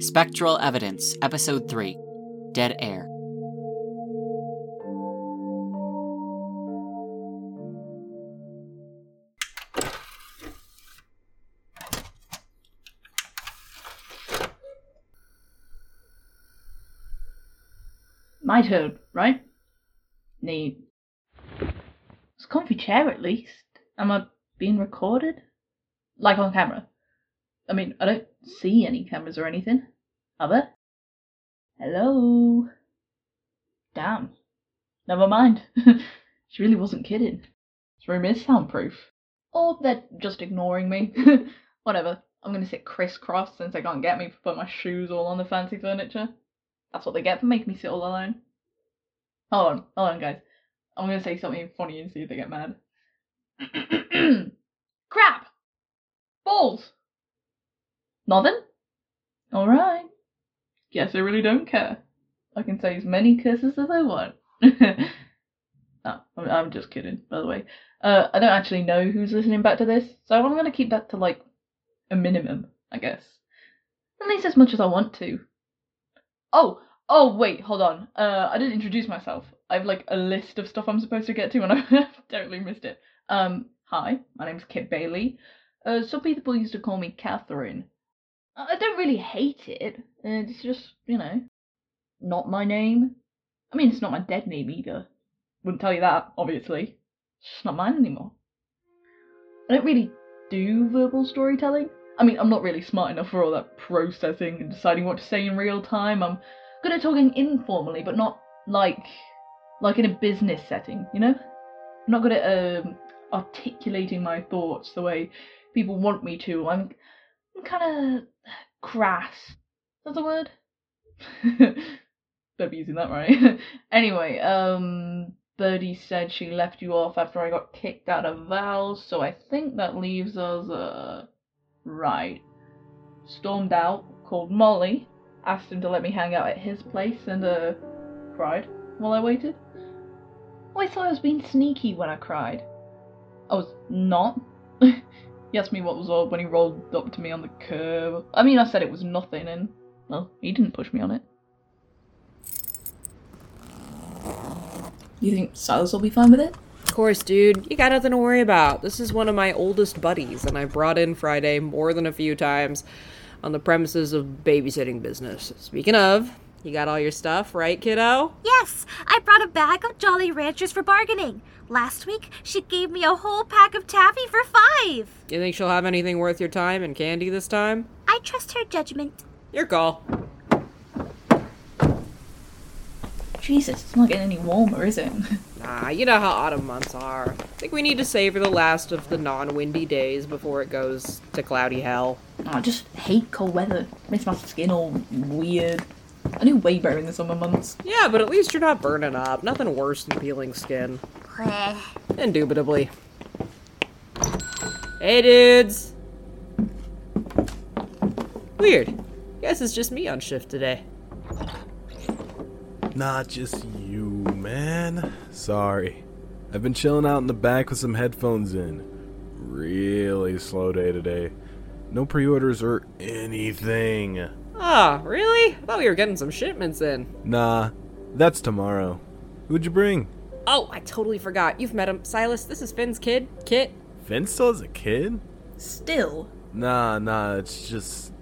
Spectral Evidence, Episode 3 Dead Air. My turn, right? Neat. It's a comfy chair at least. Am I being recorded? Like on camera? I mean, I don't see any cameras or anything. Are there? Hello? Damn. Never mind. she really wasn't kidding. This room is soundproof. Or they're just ignoring me. Whatever. I'm gonna sit crisscross since they can't get me put my shoes all on the fancy furniture. That's what they get for making me sit all alone. Hold on, hold on, guys. I'm gonna say something funny and see if they get mad. Crap! Balls! Nothing? Alright. Guess I really don't care. I can say as many curses as I want. no, I'm, I'm just kidding, by the way. Uh, I don't actually know who's listening back to this, so I'm gonna keep that to like a minimum, I guess. At least as much as I want to. Oh, oh, wait, hold on. Uh, I didn't introduce myself. I have like a list of stuff I'm supposed to get to, and I've totally missed it. Um, hi, my name's Kit Bailey. Uh, some people used to call me Catherine. I don't really hate it. It's just, you know, not my name. I mean, it's not my dead name either. Wouldn't tell you that, obviously. It's just not mine anymore. I don't really do verbal storytelling. I mean, I'm not really smart enough for all that processing and deciding what to say in real time. I'm good at talking informally, but not like like in a business setting, you know? I'm not good at um, articulating my thoughts the way people want me to. I'm, I'm kind of crass. That's a word? Better be using that right. anyway, um, Birdie said she left you off after I got kicked out of Val's, so I think that leaves us, uh, right. Stormed out, called Molly, asked him to let me hang out at his place, and, uh, cried while I waited. I thought I was being sneaky when I cried. I was not. he asked me what was up when he rolled up to me on the curb. I mean, I said it was nothing, and, well, he didn't push me on it. You think Silas will be fine with it? Of course, dude. You got nothing to worry about. This is one of my oldest buddies, and I brought in Friday more than a few times on the premises of babysitting business. Speaking of, you got all your stuff, right, kiddo? Yes, I brought a bag of Jolly Ranchers for bargaining. Last week, she gave me a whole pack of taffy for five. You think she'll have anything worth your time and candy this time? I trust her judgment. Your call. Jesus, it's not getting any warmer, is it? Nah, you know how autumn months are. I think we need to savor the last of the non windy days before it goes to cloudy hell. Oh, I just hate cold weather. Makes my skin all weird. I do way better in the summer months. Yeah, but at least you're not burning up. Nothing worse than peeling skin. Bleh. Indubitably. Hey, dudes! Weird. Guess it's just me on shift today. Not just you, man. Sorry. I've been chilling out in the back with some headphones in. Really slow day today. No pre orders or anything. Ah, really? I thought we were getting some shipments in. Nah, that's tomorrow. Who'd you bring? Oh, I totally forgot. You've met him. Silas, this is Finn's kid, Kit. Finn still has a kid? Still, Nah, nah, it's just.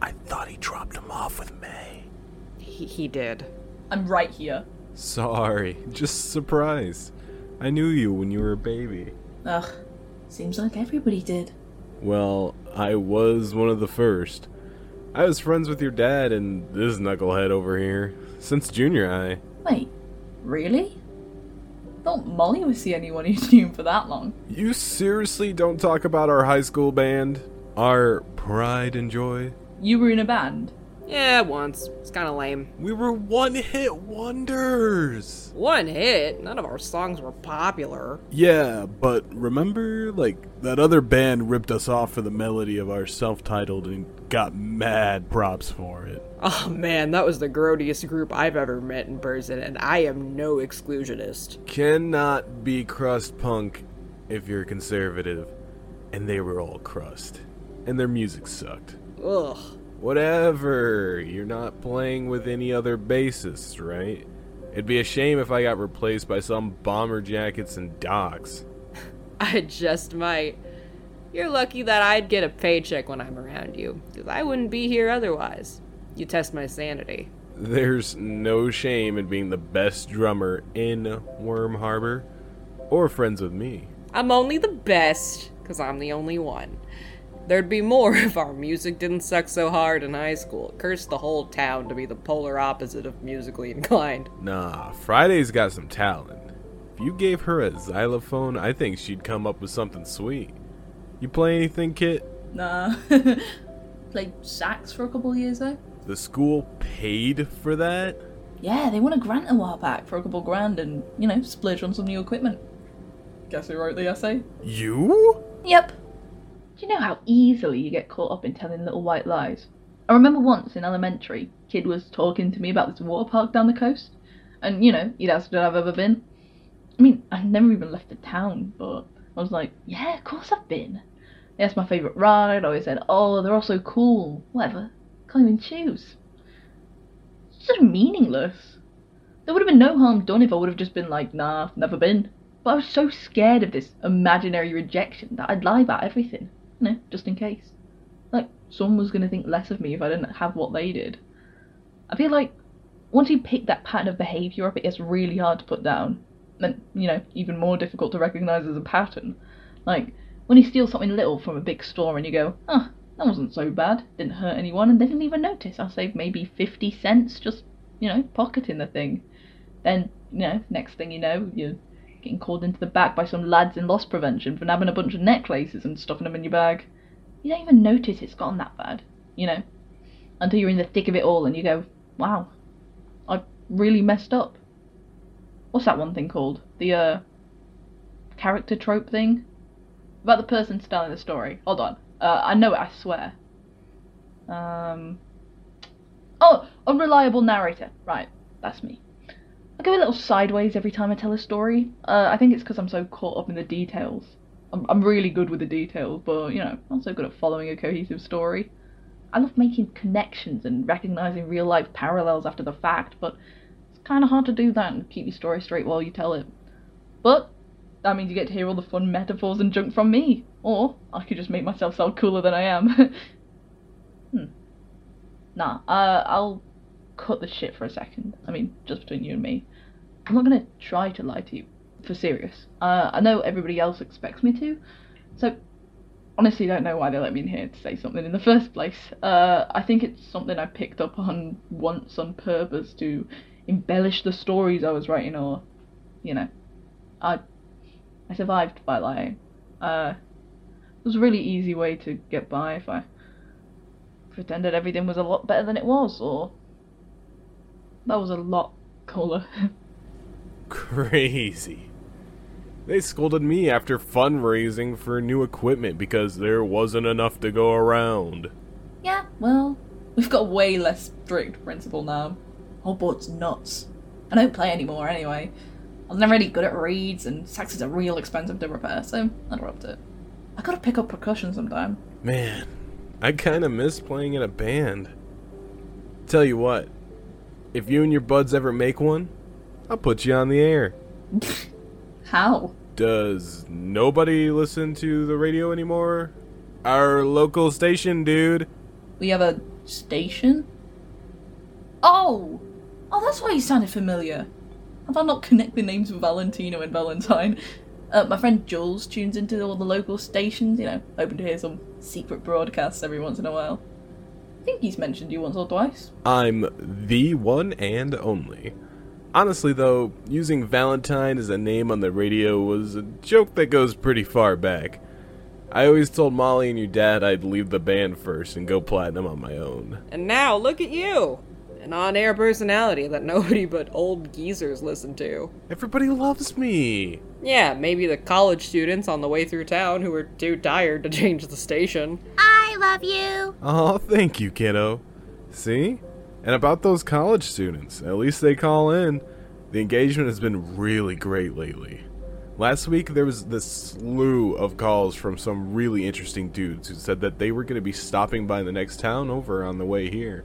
I thought he dropped him off with May. He, he did. I'm right here. Sorry, just surprised. I knew you when you were a baby. Ugh, seems like everybody did. Well, I was one of the first. I was friends with your dad and this knucklehead over here since junior high. Wait, really? Thought Molly was the only one who's knew for that long. You seriously don't talk about our high school band? Our pride and joy? You were in a band. Yeah, once. It's kind of lame. We were one hit wonders! One hit. None of our songs were popular. Yeah, but remember, like, that other band ripped us off for the melody of our self titled and got mad props for it. Oh man, that was the grodiest group I've ever met in person, and I am no exclusionist. Cannot be crust punk if you're conservative. and they were all crust. And their music sucked. Ugh. Whatever. You're not playing with any other bassists, right? It'd be a shame if I got replaced by some bomber jackets and Docs. I just might. You're lucky that I'd get a paycheck when I'm around you, because I wouldn't be here otherwise. You test my sanity. There's no shame in being the best drummer in Worm Harbor or friends with me. I'm only the best, because I'm the only one. There'd be more if our music didn't suck so hard in high school. It cursed the whole town to be the polar opposite of musically inclined. Nah, Friday's got some talent. If you gave her a xylophone, I think she'd come up with something sweet. You play anything, Kit? Nah. Played sax for a couple of years though. The school paid for that? Yeah, they won a grant a while back for a couple grand and, you know, splurge on some new equipment. Guess who wrote the essay? You? Yep. Do you know how easily you get caught up in telling little white lies? I remember once in elementary, kid was talking to me about this water park down the coast, and you know, he'd asked if I've ever been. I mean, I've never even left the town, but I was like, yeah, of course I've been. Asked my favourite ride, I always said, oh, they're all so cool. Whatever. Can't even choose. It's just meaningless. There would have been no harm done if I would have just been like, nah, never been. But I was so scared of this imaginary rejection that I'd lie about everything, you know, just in case. Like, someone was going to think less of me if I didn't have what they did. I feel like once you pick that pattern of behaviour up, it gets really hard to put down. And, you know, even more difficult to recognise as a pattern. Like, when you steal something little from a big store and you go, oh, that wasn't so bad, didn't hurt anyone, and they didn't even notice. I saved maybe 50 cents just, you know, pocketing the thing. Then, you know, next thing you know, you're getting called into the back by some lads in loss prevention for nabbing a bunch of necklaces and stuffing them in your bag. You don't even notice it's gotten that bad, you know, until you're in the thick of it all and you go, wow, I really messed up. What's that one thing called? The, uh, character trope thing? About the person telling the story. Hold on. Uh, I know it, I swear. Um. Oh, unreliable narrator. Right, that's me. I go a little sideways every time I tell a story. Uh, I think it's because I'm so caught up in the details. I'm, I'm really good with the details, but you know, I'm not so good at following a cohesive story. I love making connections and recognizing real life parallels after the fact, but it's kind of hard to do that and keep your story straight while you tell it. But that means you get to hear all the fun metaphors and junk from me. Or I could just make myself sound cooler than I am. hmm. Nah, uh, I'll cut the shit for a second. I mean, just between you and me. I'm not gonna try to lie to you. For serious. Uh, I know everybody else expects me to. So, honestly don't know why they let me in here to say something in the first place. Uh, I think it's something I picked up on once on purpose to embellish the stories I was writing or, you know. I I survived by lying. Uh, it was a really easy way to get by if I pretended everything was a lot better than it was, or that was a lot cooler. Crazy. They scolded me after fundraising for new equipment because there wasn't enough to go around. yeah, well, we've got way less strict principal now. Whole board's nuts. I don't play anymore anyway. I was never really good at reeds, and saxes are real expensive to repair, so I dropped it. I gotta pick up percussion sometime. Man, I kinda miss playing in a band. Tell you what, if you and your buds ever make one, I'll put you on the air. How? Does nobody listen to the radio anymore? Our local station, dude. We have a station? Oh! Oh, that's why you sounded familiar. Have I not connect the names of Valentino and Valentine? Uh, my friend Jules tunes into all the local stations, you know, hoping to hear some secret broadcasts every once in a while. I think he's mentioned you once or twice. I'm the one and only. Honestly, though, using Valentine as a name on the radio was a joke that goes pretty far back. I always told Molly and your dad I'd leave the band first and go platinum on my own. And now, look at you! An on air personality that nobody but old geezers listen to. Everybody loves me. Yeah, maybe the college students on the way through town who were too tired to change the station. I love you. Oh, thank you, kiddo. See? And about those college students, at least they call in. The engagement has been really great lately. Last week, there was this slew of calls from some really interesting dudes who said that they were going to be stopping by the next town over on the way here.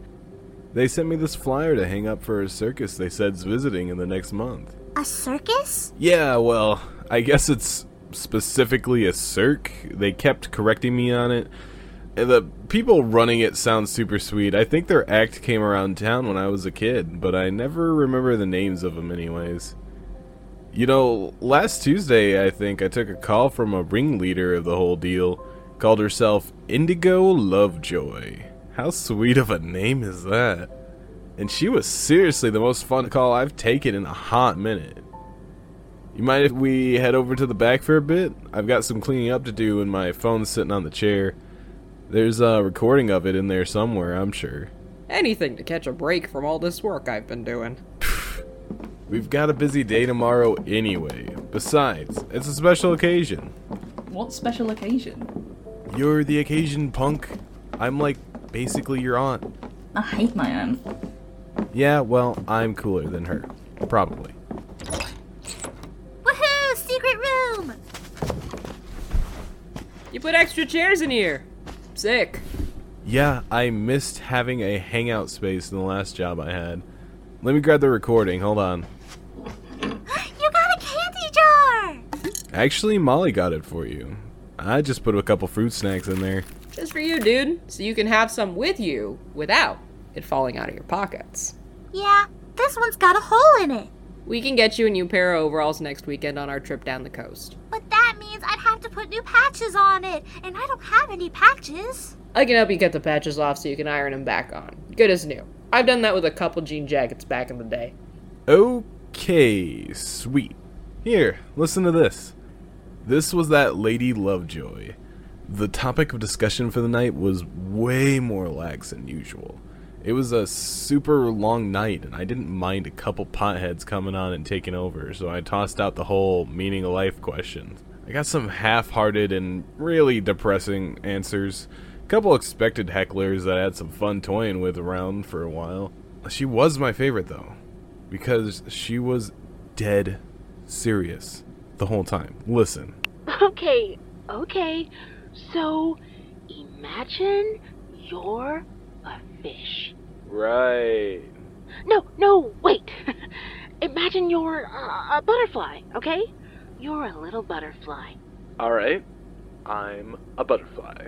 They sent me this flyer to hang up for a circus they said's visiting in the next month. A circus? Yeah, well, I guess it's specifically a Cirque. They kept correcting me on it. The people running it sound super sweet. I think their act came around town when I was a kid, but I never remember the names of them, anyways. You know, last Tuesday, I think I took a call from a ringleader of the whole deal. Called herself Indigo Lovejoy. How sweet of a name is that? And she was seriously the most fun call I've taken in a hot minute. You mind if we head over to the back for a bit? I've got some cleaning up to do and my phone's sitting on the chair. There's a recording of it in there somewhere, I'm sure. Anything to catch a break from all this work I've been doing. We've got a busy day tomorrow anyway. Besides, it's a special occasion. What special occasion? You're the occasion, punk. I'm like basically your aunt. I hate my aunt. Yeah, well, I'm cooler than her. Probably. Woohoo! Secret room! You put extra chairs in here. Sick. Yeah, I missed having a hangout space in the last job I had. Let me grab the recording. Hold on. You got a candy jar! Actually, Molly got it for you. I just put a couple fruit snacks in there. Just for you, dude. So you can have some with you without it falling out of your pockets. Yeah, this one's got a hole in it. We can get you a new pair of overalls next weekend on our trip down the coast. But that means I'd have to put new patches on it, and I don't have any patches. I can help you get the patches off so you can iron them back on. Good as new. I've done that with a couple jean jackets back in the day. Okay, sweet. Here, listen to this. This was that Lady Lovejoy. The topic of discussion for the night was way more lax than usual. It was a super long night, and I didn't mind a couple potheads coming on and taking over, so I tossed out the whole meaning of life question. I got some half hearted and really depressing answers. A couple expected hecklers that I had some fun toying with around for a while. She was my favorite, though, because she was dead serious the whole time. Listen. Okay, okay. So, imagine you're a fish. Right. No, no, wait. imagine you're uh, a butterfly, okay? You're a little butterfly. Alright. I'm a butterfly.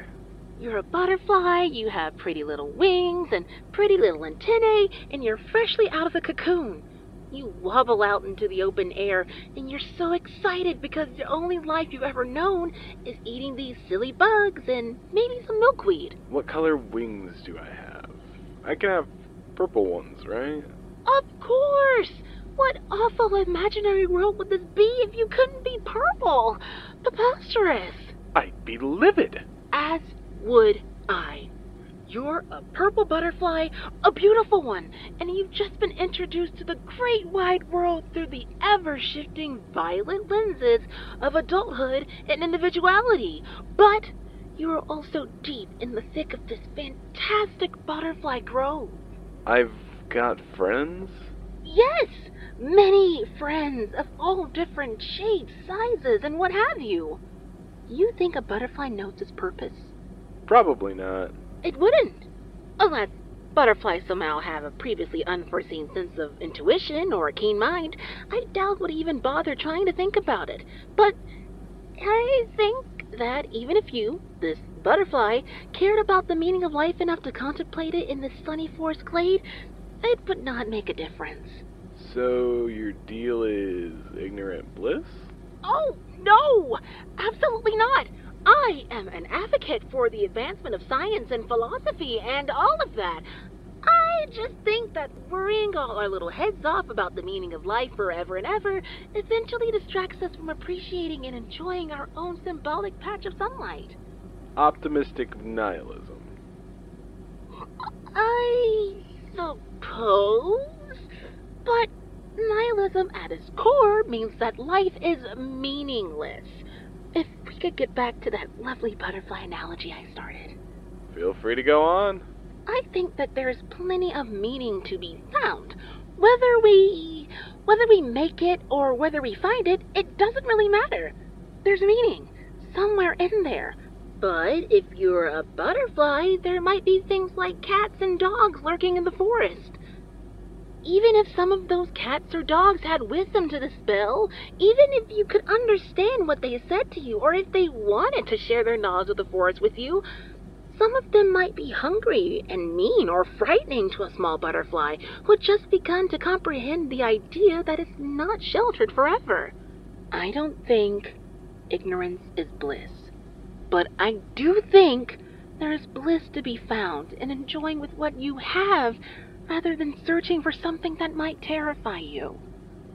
You're a butterfly, you have pretty little wings and pretty little antennae, and you're freshly out of the cocoon. You wobble out into the open air, and you're so excited because the only life you've ever known is eating these silly bugs and maybe some milkweed. What color wings do I have? I can have purple ones, right? Of course! What awful imaginary world would this be if you couldn't be purple? Preposterous! I'd be livid. As would I. You're a purple butterfly, a beautiful one, and you've just been introduced to the great wide world through the ever shifting violet lenses of adulthood and individuality. But you are also deep in the thick of this fantastic butterfly grove. I've got friends? Yes, many friends of all different shapes, sizes, and what have you. You think a butterfly knows its purpose? Probably not. It wouldn't. Unless butterflies somehow have a previously unforeseen sense of intuition or a keen mind, I doubt would even bother trying to think about it. But I think that even if you, this butterfly, cared about the meaning of life enough to contemplate it in this sunny forest glade, it would not make a difference. So your deal is ignorant bliss? Oh, no! Absolutely not! I am an advocate for the advancement of science and philosophy and all of that. I just think that worrying all our little heads off about the meaning of life forever and ever eventually distracts us from appreciating and enjoying our own symbolic patch of sunlight. Optimistic nihilism. I suppose. But nihilism at its core means that life is meaningless. If we could get back to that lovely butterfly analogy I started. Feel free to go on. I think that there's plenty of meaning to be found. Whether we whether we make it or whether we find it, it doesn't really matter. There's meaning somewhere in there. But if you're a butterfly, there might be things like cats and dogs lurking in the forest. Even if some of those cats or dogs had wisdom to the spell, even if you could understand what they said to you, or if they wanted to share their knowledge of the forest with you, some of them might be hungry and mean or frightening to a small butterfly who had just begun to comprehend the idea that it's not sheltered forever. I don't think ignorance is bliss, but I do think there is bliss to be found in enjoying with what you have rather than searching for something that might terrify you.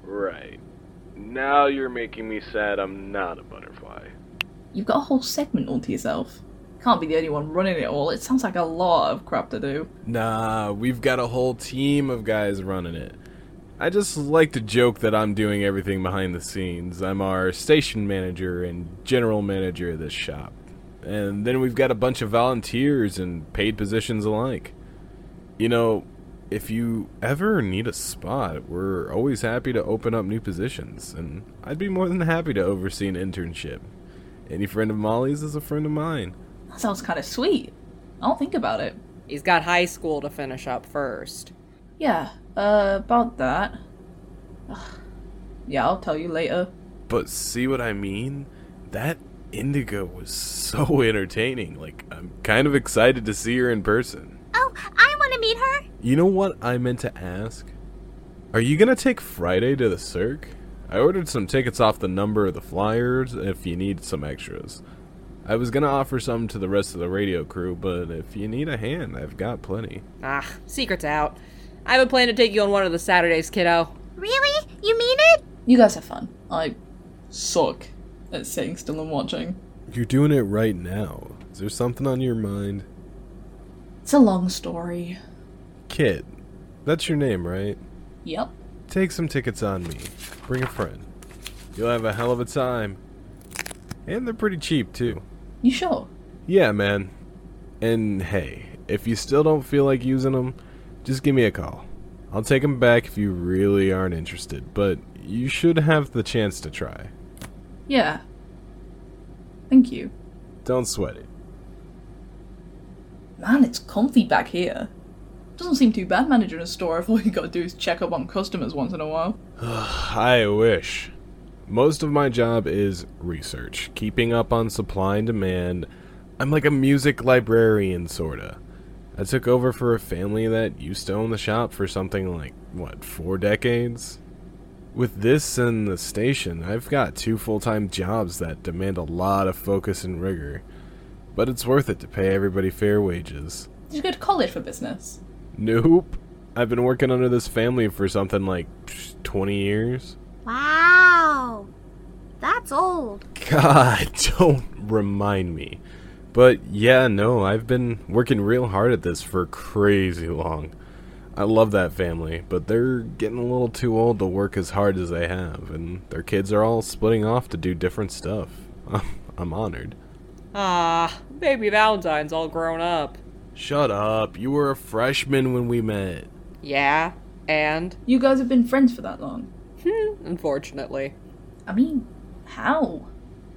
Right. Now you're making me sad I'm not a butterfly. You've got a whole segment all to yourself. Can't be the only one running it all. It sounds like a lot of crap to do. Nah, we've got a whole team of guys running it. I just like to joke that I'm doing everything behind the scenes. I'm our station manager and general manager of this shop. And then we've got a bunch of volunteers and paid positions alike. You know, if you ever need a spot, we're always happy to open up new positions, and I'd be more than happy to oversee an internship. Any friend of Molly's is a friend of mine. That sounds kind of sweet. I'll think about it. He's got high school to finish up first. Yeah, uh, about that. Ugh. Yeah, I'll tell you later. But see what I mean? That Indigo was so entertaining. Like, I'm kind of excited to see her in person. Oh, I want to meet her. You know what I meant to ask? Are you gonna take Friday to the Cirque? I ordered some tickets off the number of the flyers if you need some extras. I was gonna offer some to the rest of the radio crew, but if you need a hand, I've got plenty. Ah, secret's out. I have a plan to take you on one of the Saturdays, kiddo. Really? You mean it? You guys have fun. I suck at sitting still and watching. You're doing it right now. Is there something on your mind? It's a long story. Kid. That's your name, right? Yep. Take some tickets on me. Bring a friend. You'll have a hell of a time. And they're pretty cheap, too. You sure? Yeah, man. And hey, if you still don't feel like using them, just give me a call. I'll take them back if you really aren't interested, but you should have the chance to try. Yeah. Thank you. Don't sweat it. Man, it's comfy back here. Doesn't seem too bad managing a store if all you gotta do is check up on customers once in a while. I wish. Most of my job is research, keeping up on supply and demand. I'm like a music librarian, sorta. I took over for a family that used to own the shop for something like, what, four decades? With this and the station, I've got two full time jobs that demand a lot of focus and rigor. But it's worth it to pay everybody fair wages. Did you go to college for business? Nope. I've been working under this family for something like 20 years. Wow. That's old. God, don't remind me. But yeah, no, I've been working real hard at this for crazy long. I love that family, but they're getting a little too old to work as hard as they have, and their kids are all splitting off to do different stuff. I'm honored. Ah, baby Valentine's all grown up. Shut up, you were a freshman when we met. Yeah, and? You guys have been friends for that long. Hmm, unfortunately. I mean, how?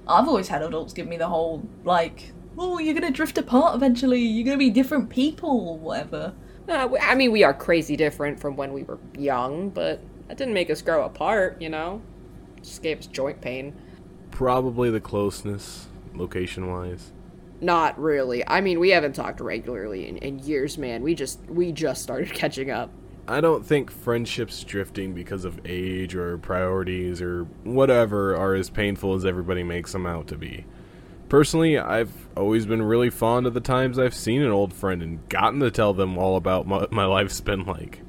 I've always had adults give me the whole, like, oh, you're gonna drift apart eventually, you're gonna be different people, whatever. Uh, I mean, we are crazy different from when we were young, but that didn't make us grow apart, you know? Just gave us joint pain. Probably the closeness, location wise. Not really. I mean, we haven't talked regularly in, in years, man. We just we just started catching up. I don't think friendships drifting because of age or priorities or whatever are as painful as everybody makes them out to be. Personally, I've always been really fond of the times I've seen an old friend and gotten to tell them all about what my life's been like.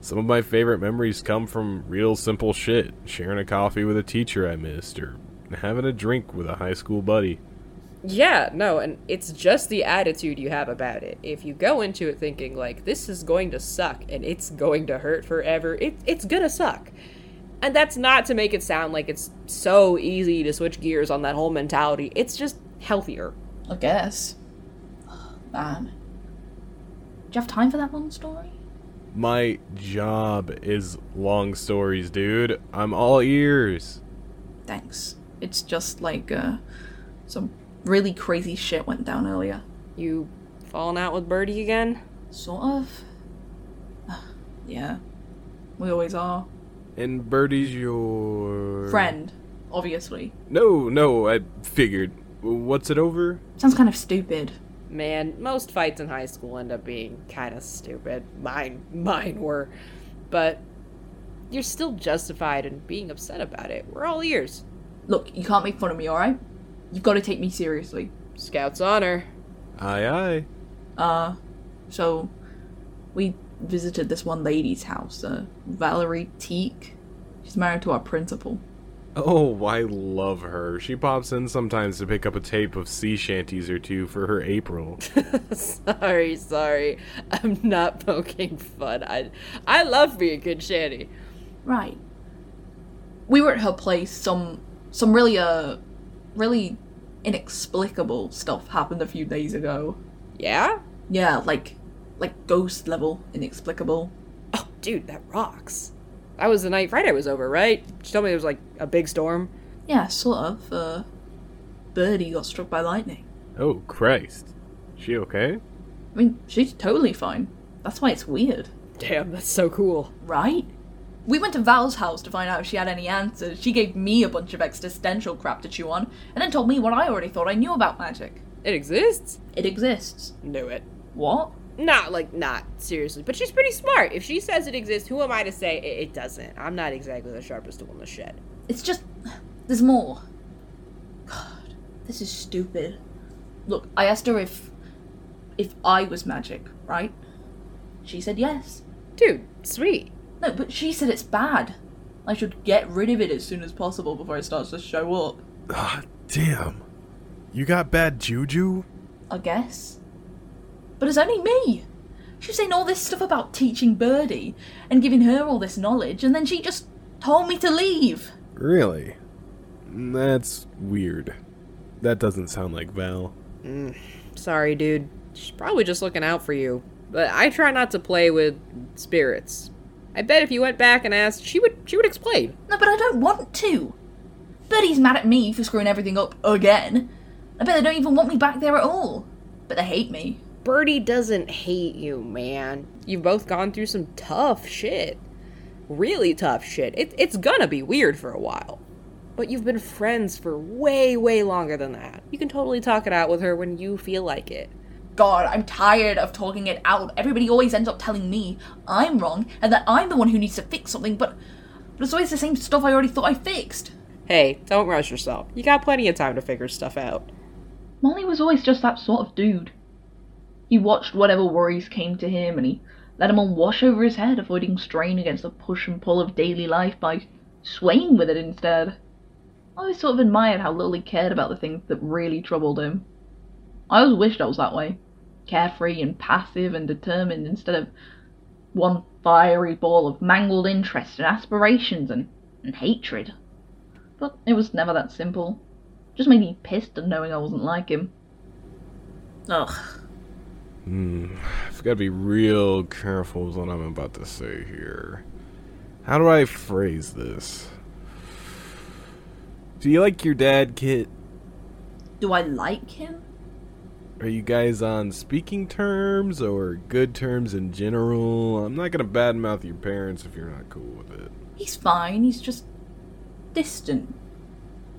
Some of my favorite memories come from real simple shit sharing a coffee with a teacher I missed, or having a drink with a high school buddy. Yeah, no, and it's just the attitude you have about it. If you go into it thinking like this is going to suck and it's going to hurt forever, it, it's gonna suck. And that's not to make it sound like it's so easy to switch gears on that whole mentality. It's just healthier. I guess. Man. Do you have time for that long story? My job is long stories, dude. I'm all ears. Thanks. It's just like, uh, some really crazy shit went down earlier. You falling out with Birdie again? Sort of. yeah. We always are. And Birdie's your Friend, obviously. No, no, I figured. What's it over? Sounds kind of stupid. Man, most fights in high school end up being kind of stupid. Mine, mine were. But you're still justified in being upset about it. We're all ears. Look, you can't make fun of me, alright? You've got to take me seriously. Scout's honor. Aye, aye. Uh, so we visited this one lady's house, uh, Valerie Teak. She's married to our principal. Oh, I love her. She pops in sometimes to pick up a tape of sea shanties or two for her April. sorry, sorry. I'm not poking fun. I I love me a good shanty. Right. We were at her place. Some some really uh really inexplicable stuff happened a few days ago. Yeah? Yeah, like like ghost level inexplicable. Oh, dude, that rocks. That was the night Friday was over, right? She told me there was like a big storm. Yeah, sort of. Uh, Birdie got struck by lightning. Oh, Christ. She okay? I mean, she's totally fine. That's why it's weird, Damn, that's so cool. right? We went to Val's house to find out if she had any answers. She gave me a bunch of existential crap to chew on, and then told me what I already thought I knew about magic. It exists? It exists. Knew it. What? Not like not seriously, but she's pretty smart. If she says it exists, who am I to say it, it doesn't? I'm not exactly the sharpest tool in the shed. It's just. There's more. God, this is stupid. Look, I asked her if. if I was magic, right? She said yes. Dude, sweet. No, but she said it's bad. I should get rid of it as soon as possible before it starts to show up. Ah, damn. You got bad juju? I guess. But it's only me. She's saying all this stuff about teaching Birdie and giving her all this knowledge, and then she just told me to leave. Really? That's weird. That doesn't sound like Val. Sorry, dude. She's probably just looking out for you. But I try not to play with spirits. I bet if you went back and asked, she would she would explain. No, but I don't want to. Birdie's mad at me for screwing everything up again. I bet they don't even want me back there at all. But they hate me. Birdie doesn't hate you, man. You've both gone through some tough shit. Really tough shit. It, it's gonna be weird for a while. But you've been friends for way, way longer than that. You can totally talk it out with her when you feel like it. God, I'm tired of talking it out. Everybody always ends up telling me I'm wrong and that I'm the one who needs to fix something, but, but it's always the same stuff I already thought I fixed. Hey, don't rush yourself. You got plenty of time to figure stuff out. Molly was always just that sort of dude. He watched whatever worries came to him and he let them all wash over his head, avoiding strain against the push and pull of daily life by swaying with it instead. I always sort of admired how little he cared about the things that really troubled him. I always wished I was that way. Carefree and passive and determined instead of one fiery ball of mangled interest and aspirations and, and hatred. But it was never that simple. Just made me pissed at knowing I wasn't like him. Ugh. Hmm. I've got to be real careful with what I'm about to say here. How do I phrase this? Do you like your dad, Kit? Do I like him? Are you guys on speaking terms or good terms in general? I'm not gonna badmouth your parents if you're not cool with it. He's fine, he's just distant.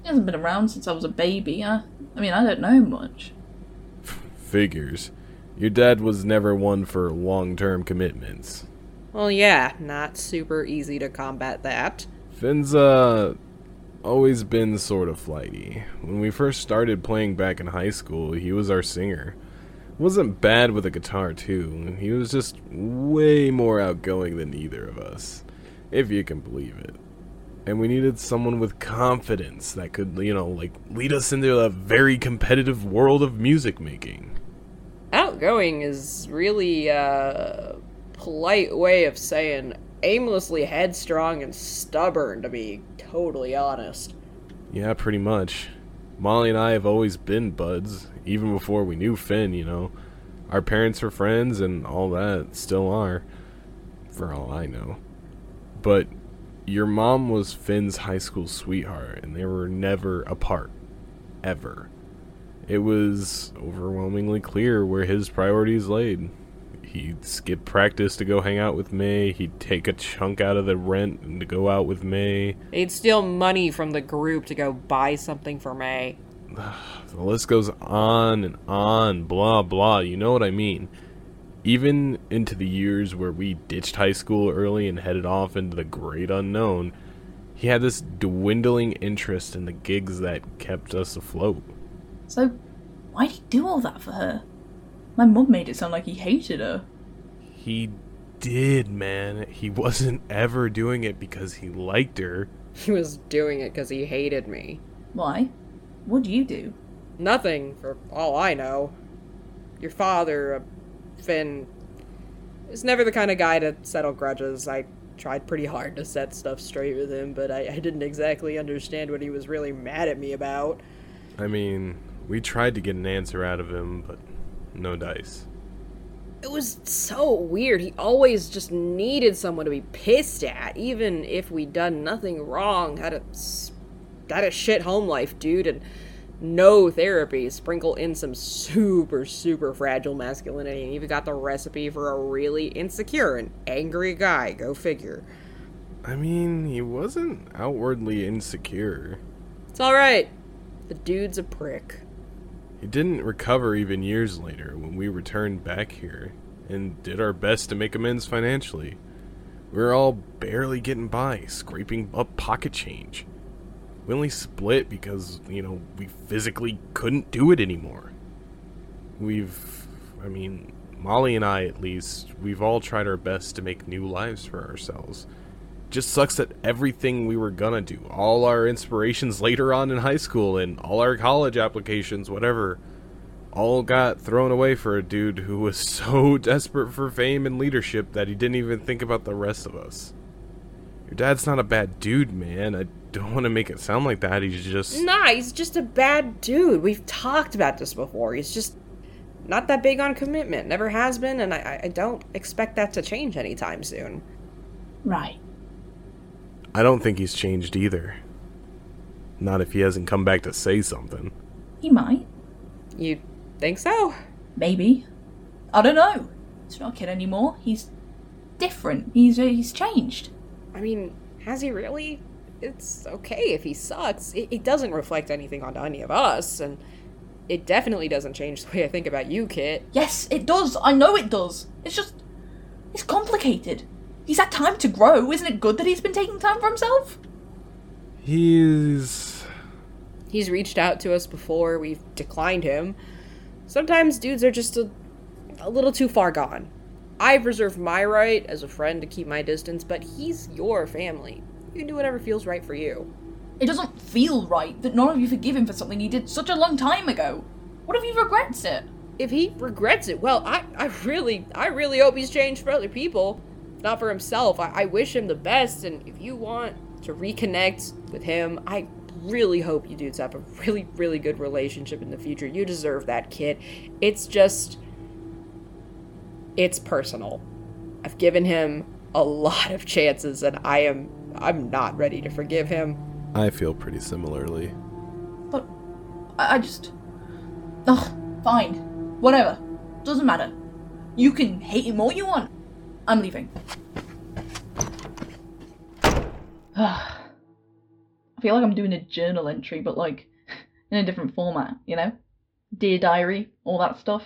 He hasn't been around since I was a baby. I, I mean, I don't know much. Figures. Your dad was never one for long term commitments. Well, yeah, not super easy to combat that. Finn's, uh, always been sort of flighty. When we first started playing back in high school, he was our singer. Wasn't bad with a guitar, too. He was just way more outgoing than either of us. If you can believe it. And we needed someone with confidence that could, you know, like, lead us into a very competitive world of music making. Outgoing is really a polite way of saying aimlessly headstrong and stubborn, to be totally honest. Yeah, pretty much. Molly and I have always been buds, even before we knew Finn, you know. Our parents were friends and all that, still are. for all I know. But your mom was Finn's high school sweetheart, and they were never apart. Ever. It was overwhelmingly clear where his priorities laid. He'd skip practice to go hang out with May. He'd take a chunk out of the rent and to go out with May. He'd steal money from the group to go buy something for May. The list goes on and on, blah blah. You know what I mean. Even into the years where we ditched high school early and headed off into the great unknown, he had this dwindling interest in the gigs that kept us afloat. So, why'd he do all that for her? My mum made it sound like he hated her. He did, man. He wasn't ever doing it because he liked her. He was doing it because he hated me. Why? What'd you do? Nothing, for all I know. Your father, uh, Finn, is never the kind of guy to settle grudges. I tried pretty hard to set stuff straight with him, but I, I didn't exactly understand what he was really mad at me about. I mean, we tried to get an answer out of him, but no dice. It was so weird. He always just needed someone to be pissed at, even if we'd done nothing wrong. Had a had a shit home life, dude, and no therapy. Sprinkle in some super super fragile masculinity, and you've got the recipe for a really insecure and angry guy. Go figure. I mean, he wasn't outwardly insecure. It's all right. The dude's a prick. He didn't recover even years later when we returned back here and did our best to make amends financially. We were all barely getting by, scraping up pocket change. We only split because, you know, we physically couldn't do it anymore. We've, I mean, Molly and I at least, we've all tried our best to make new lives for ourselves. Just sucks that everything we were gonna do, all our inspirations later on in high school and all our college applications, whatever, all got thrown away for a dude who was so desperate for fame and leadership that he didn't even think about the rest of us. Your dad's not a bad dude, man. I don't want to make it sound like that. He's just. Nah, he's just a bad dude. We've talked about this before. He's just not that big on commitment. Never has been, and I, I don't expect that to change anytime soon. Right. I don't think he's changed either. Not if he hasn't come back to say something. He might. You think so? Maybe. I don't know. He's not a kid anymore. He's different. He's uh, he's changed. I mean, has he really? It's okay if he sucks. It, it doesn't reflect anything onto any of us, and it definitely doesn't change the way I think about you, Kit. Yes, it does. I know it does. It's just it's complicated. He's had time to grow. Isn't it good that he's been taking time for himself? He's. He's reached out to us before. We've declined him. Sometimes dudes are just a, a little too far gone. I've reserved my right as a friend to keep my distance, but he's your family. You can do whatever feels right for you. It doesn't feel right that none of you forgive him for something he did such a long time ago. What if he regrets it? If he regrets it, well, I, I really, I really hope he's changed for other people, not for himself. I, I wish him the best, and if you want to reconnect with him, I really hope you dudes have a really, really good relationship in the future. You deserve that, kid. It's just, it's personal. I've given him a lot of chances, and I am, I'm not ready to forgive him. I feel pretty similarly. But I, I just. Ugh, fine. Whatever. Doesn't matter. You can hate him all you want. I'm leaving. I feel like I'm doing a journal entry, but like in a different format, you know? Dear Diary, all that stuff.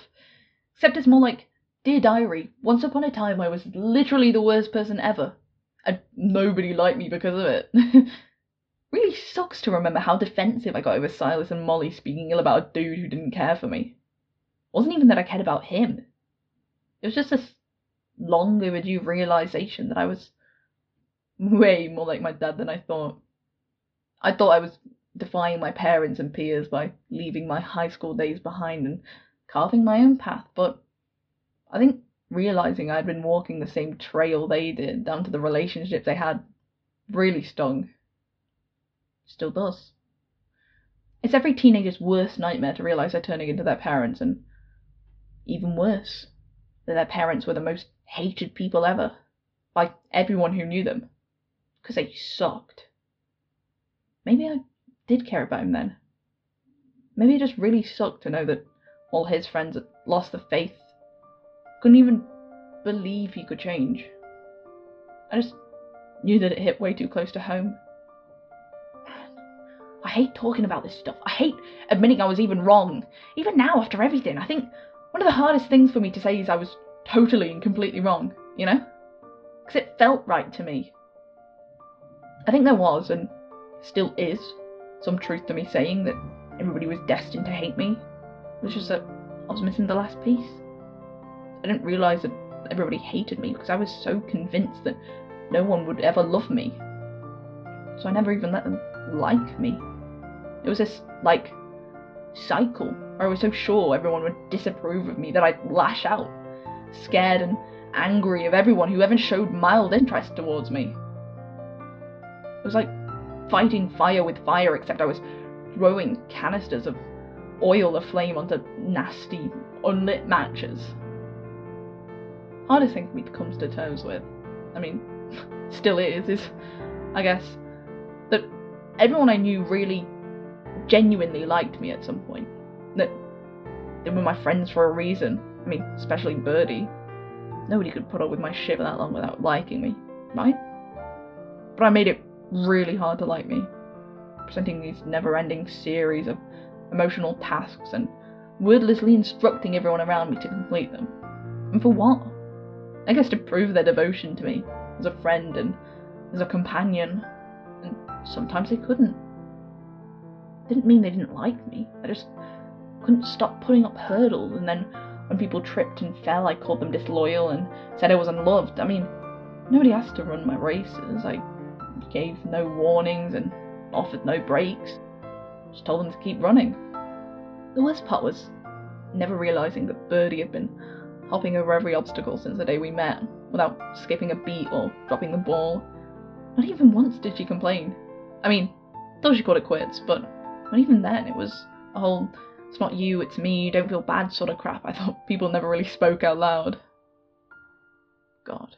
Except it's more like, Dear Diary, once upon a time I was literally the worst person ever. And nobody liked me because of it. really sucks to remember how defensive I got over Silas and Molly speaking ill about a dude who didn't care for me. It wasn't even that I cared about him. It was just this long overdue realization that I was way more like my dad than I thought. I thought I was defying my parents and peers by leaving my high school days behind and carving my own path, but I think realizing I'd been walking the same trail they did down to the relationship they had really stung. Still does. It's every teenager's worst nightmare to realize they're turning into their parents, and even worse, that their parents were the most hated people ever. by everyone who knew them. Because they sucked. Maybe I did care about him then. Maybe it just really sucked to know that all his friends had lost the faith. Couldn't even believe he could change. I just knew that it hit way too close to home. I hate talking about this stuff. I hate admitting I was even wrong. Even now, after everything, I think one of the hardest things for me to say is I was totally and completely wrong, you know? Because it felt right to me. I think there was, and still is, some truth to me saying that everybody was destined to hate me. It was just that I was missing the last piece. I didn't realise that everybody hated me because I was so convinced that no one would ever love me. So I never even let them like me. It was this, like, cycle where I was so sure everyone would disapprove of me that I'd lash out, scared and angry of everyone who even showed mild interest towards me. It was like fighting fire with fire, except I was throwing canisters of oil aflame onto nasty, unlit matches. Hardest thing for me to come to terms with, I mean, still is, is, I guess, that everyone I knew really genuinely liked me at some point. That they were my friends for a reason. I mean, especially Birdie. Nobody could put up with my shit for that long without liking me, right? But I made it really hard to like me, presenting these never ending series of emotional tasks and wordlessly instructing everyone around me to complete them. And for what? I guess to prove their devotion to me as a friend and as a companion. And sometimes they couldn't. Didn't mean they didn't like me. I just couldn't stop putting up hurdles, and then when people tripped and fell, I called them disloyal and said I was unloved. I mean, nobody asked to run my races. I gave no warnings and offered no breaks. Just told them to keep running. The worst part was never realizing that Birdie had been hopping over every obstacle since the day we met, without skipping a beat or dropping the ball. Not even once did she complain. I mean, though she called it quits, but not even then. It was a whole it's not you, it's me, don't feel bad sort of crap. I thought people never really spoke out loud. God.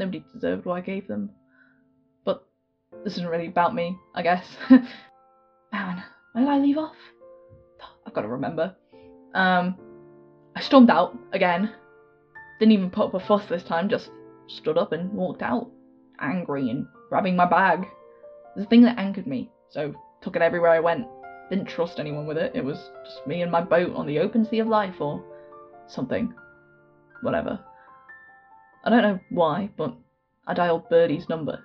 Nobody deserved what I gave them. But this isn't really about me, I guess. Man, where did I leave off? I've got to remember. Um, I stormed out again. Didn't even put up a fuss this time, just stood up and walked out, angry and grabbing my bag. It was the thing that anchored me, so took it everywhere I went. Didn't trust anyone with it. It was just me and my boat on the open sea of life or something. Whatever. I don't know why, but I dialed Birdie's number.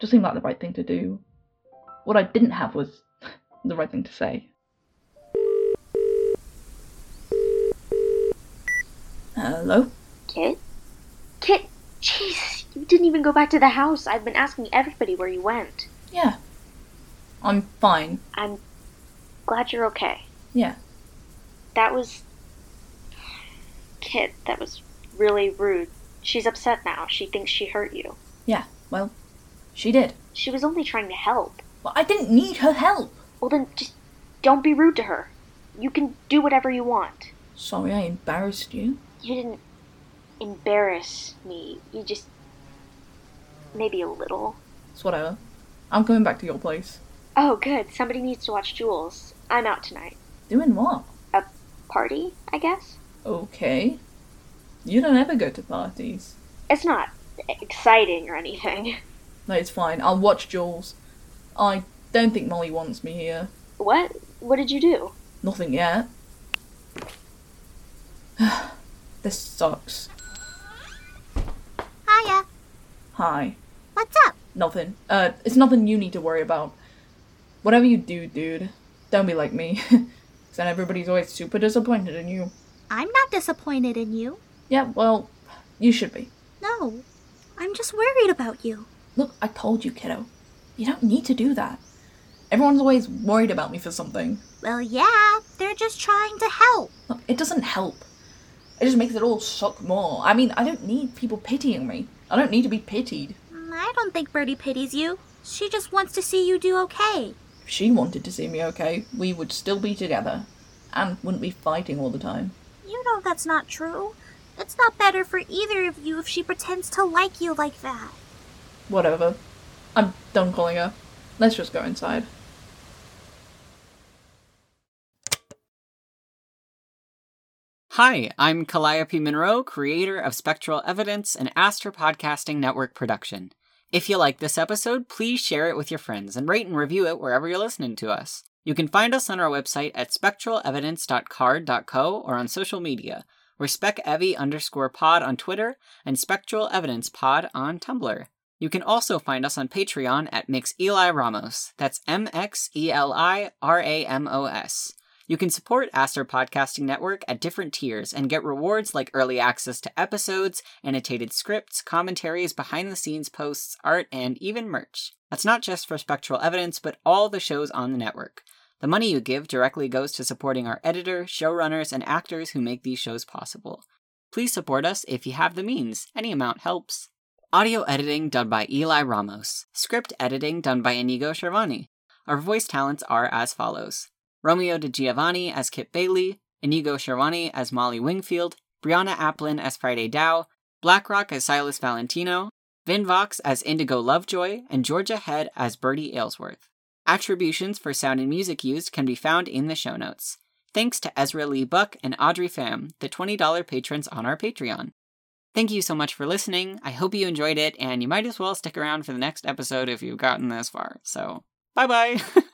Just seemed like the right thing to do. What I didn't have was the right thing to say. Hello? Kit? Kit, jeez, you didn't even go back to the house. I've been asking everybody where you went. Yeah. I'm fine. I'm glad you're okay. Yeah. That was. Kid, that was really rude. She's upset now. She thinks she hurt you. Yeah, well, she did. She was only trying to help. But I didn't need her help. Well, then just don't be rude to her. You can do whatever you want. Sorry I embarrassed you. You didn't embarrass me. You just. maybe a little. It's whatever. I'm coming back to your place. Oh, good. Somebody needs to watch Jules. I'm out tonight. Doing what? A party, I guess? Okay. You don't ever go to parties. It's not exciting or anything. No, it's fine. I'll watch Jules. I don't think Molly wants me here. What? What did you do? Nothing yet. this sucks. Hiya. Hi. What's up? Nothing. Uh, it's nothing you need to worry about. Whatever you do, dude, don't be like me. then everybody's always super disappointed in you. I'm not disappointed in you. Yeah, well, you should be. No. I'm just worried about you. Look, I told you, kiddo. You don't need to do that. Everyone's always worried about me for something. Well, yeah, they're just trying to help. Look, it doesn't help. It just makes it all suck more. I mean, I don't need people pitying me. I don't need to be pitied. Mm, I don't think Birdie pities you. She just wants to see you do okay. If she wanted to see me okay, we would still be together. And wouldn't be fighting all the time. You know that's not true. It's not better for either of you if she pretends to like you like that. Whatever. I'm done calling her. Let's just go inside. Hi, I'm Calliope Monroe, creator of Spectral Evidence, an Astro Podcasting Network production. If you like this episode, please share it with your friends and rate and review it wherever you're listening to us. You can find us on our website at spectralevidence.carrd.co or on social media. We're SpecEvi underscore pod on Twitter and Spectral Evidence pod on Tumblr. You can also find us on Patreon at Mix Eli Ramos. That's M X E L I R A M O S. You can support Astro Podcasting Network at different tiers and get rewards like early access to episodes, annotated scripts, commentaries, behind the scenes posts, art, and even merch. That's not just for Spectral Evidence, but all the shows on the network. The money you give directly goes to supporting our editor, showrunners, and actors who make these shows possible. Please support us if you have the means. Any amount helps. Audio editing done by Eli Ramos. Script editing done by Inigo Sherwani. Our voice talents are as follows Romeo de Giovanni as Kit Bailey, Inigo Sherwani as Molly Wingfield, Brianna Applin as Friday Dow, BlackRock as Silas Valentino, Vin Vox as Indigo Lovejoy, and Georgia Head as Birdie Aylesworth. Attributions for sound and music used can be found in the show notes. Thanks to Ezra Lee Buck and Audrey Pham, the $20 patrons on our Patreon. Thank you so much for listening. I hope you enjoyed it, and you might as well stick around for the next episode if you've gotten this far. So, bye bye!